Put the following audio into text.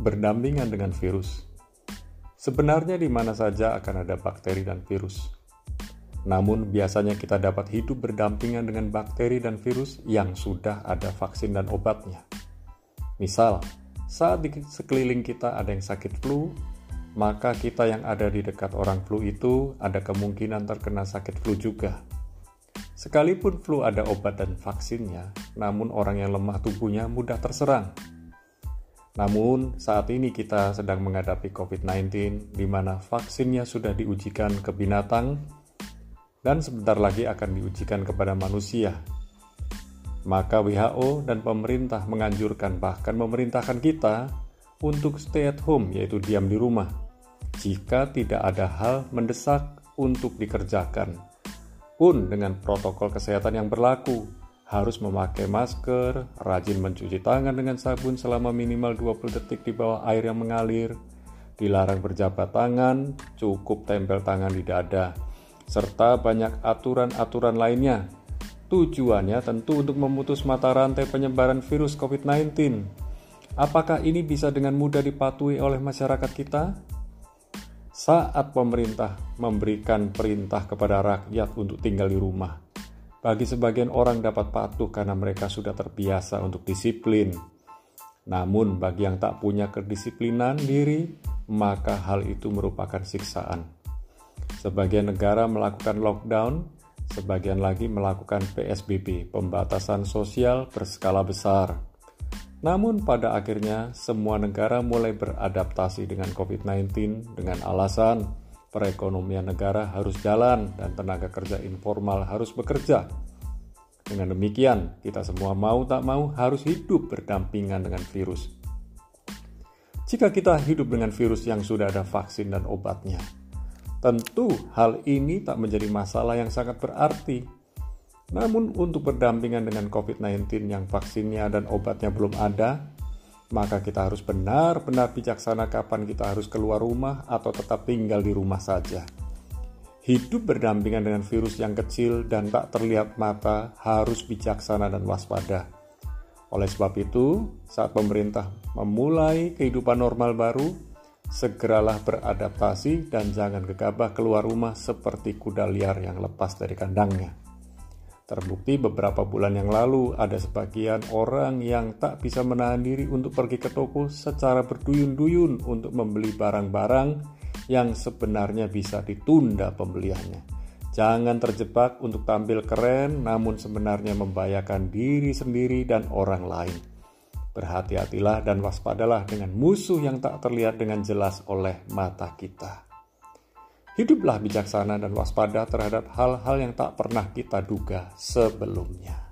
berdampingan dengan virus. Sebenarnya di mana saja akan ada bakteri dan virus. Namun biasanya kita dapat hidup berdampingan dengan bakteri dan virus yang sudah ada vaksin dan obatnya. Misal, saat di sekeliling kita ada yang sakit flu, maka kita yang ada di dekat orang flu itu ada kemungkinan terkena sakit flu juga. Sekalipun flu ada obat dan vaksinnya, namun orang yang lemah tubuhnya mudah terserang namun, saat ini kita sedang menghadapi COVID-19, di mana vaksinnya sudah diujikan ke binatang dan sebentar lagi akan diujikan kepada manusia. Maka WHO dan pemerintah menganjurkan, bahkan memerintahkan kita untuk stay at home, yaitu diam di rumah, jika tidak ada hal mendesak untuk dikerjakan, pun dengan protokol kesehatan yang berlaku harus memakai masker, rajin mencuci tangan dengan sabun selama minimal 20 detik di bawah air yang mengalir, dilarang berjabat tangan, cukup tempel tangan di dada, serta banyak aturan-aturan lainnya. Tujuannya tentu untuk memutus mata rantai penyebaran virus COVID-19. Apakah ini bisa dengan mudah dipatuhi oleh masyarakat kita? Saat pemerintah memberikan perintah kepada rakyat untuk tinggal di rumah, bagi sebagian orang dapat patuh karena mereka sudah terbiasa untuk disiplin. Namun bagi yang tak punya kedisiplinan diri, maka hal itu merupakan siksaan. Sebagian negara melakukan lockdown, sebagian lagi melakukan PSBB, pembatasan sosial berskala besar. Namun pada akhirnya semua negara mulai beradaptasi dengan COVID-19 dengan alasan perekonomian negara harus jalan dan tenaga kerja informal harus bekerja. Dengan demikian, kita semua mau tak mau harus hidup berdampingan dengan virus. Jika kita hidup dengan virus yang sudah ada vaksin dan obatnya, tentu hal ini tak menjadi masalah yang sangat berarti. Namun untuk berdampingan dengan COVID-19 yang vaksinnya dan obatnya belum ada, maka kita harus benar-benar bijaksana kapan kita harus keluar rumah atau tetap tinggal di rumah saja. Hidup berdampingan dengan virus yang kecil dan tak terlihat mata harus bijaksana dan waspada. Oleh sebab itu, saat pemerintah memulai kehidupan normal baru, segeralah beradaptasi dan jangan gegabah keluar rumah seperti kuda liar yang lepas dari kandangnya. Terbukti beberapa bulan yang lalu ada sebagian orang yang tak bisa menahan diri untuk pergi ke toko secara berduyun-duyun untuk membeli barang-barang yang sebenarnya bisa ditunda pembeliannya. Jangan terjebak untuk tampil keren namun sebenarnya membahayakan diri sendiri dan orang lain. Berhati-hatilah dan waspadalah dengan musuh yang tak terlihat dengan jelas oleh mata kita. Hiduplah bijaksana dan waspada terhadap hal-hal yang tak pernah kita duga sebelumnya.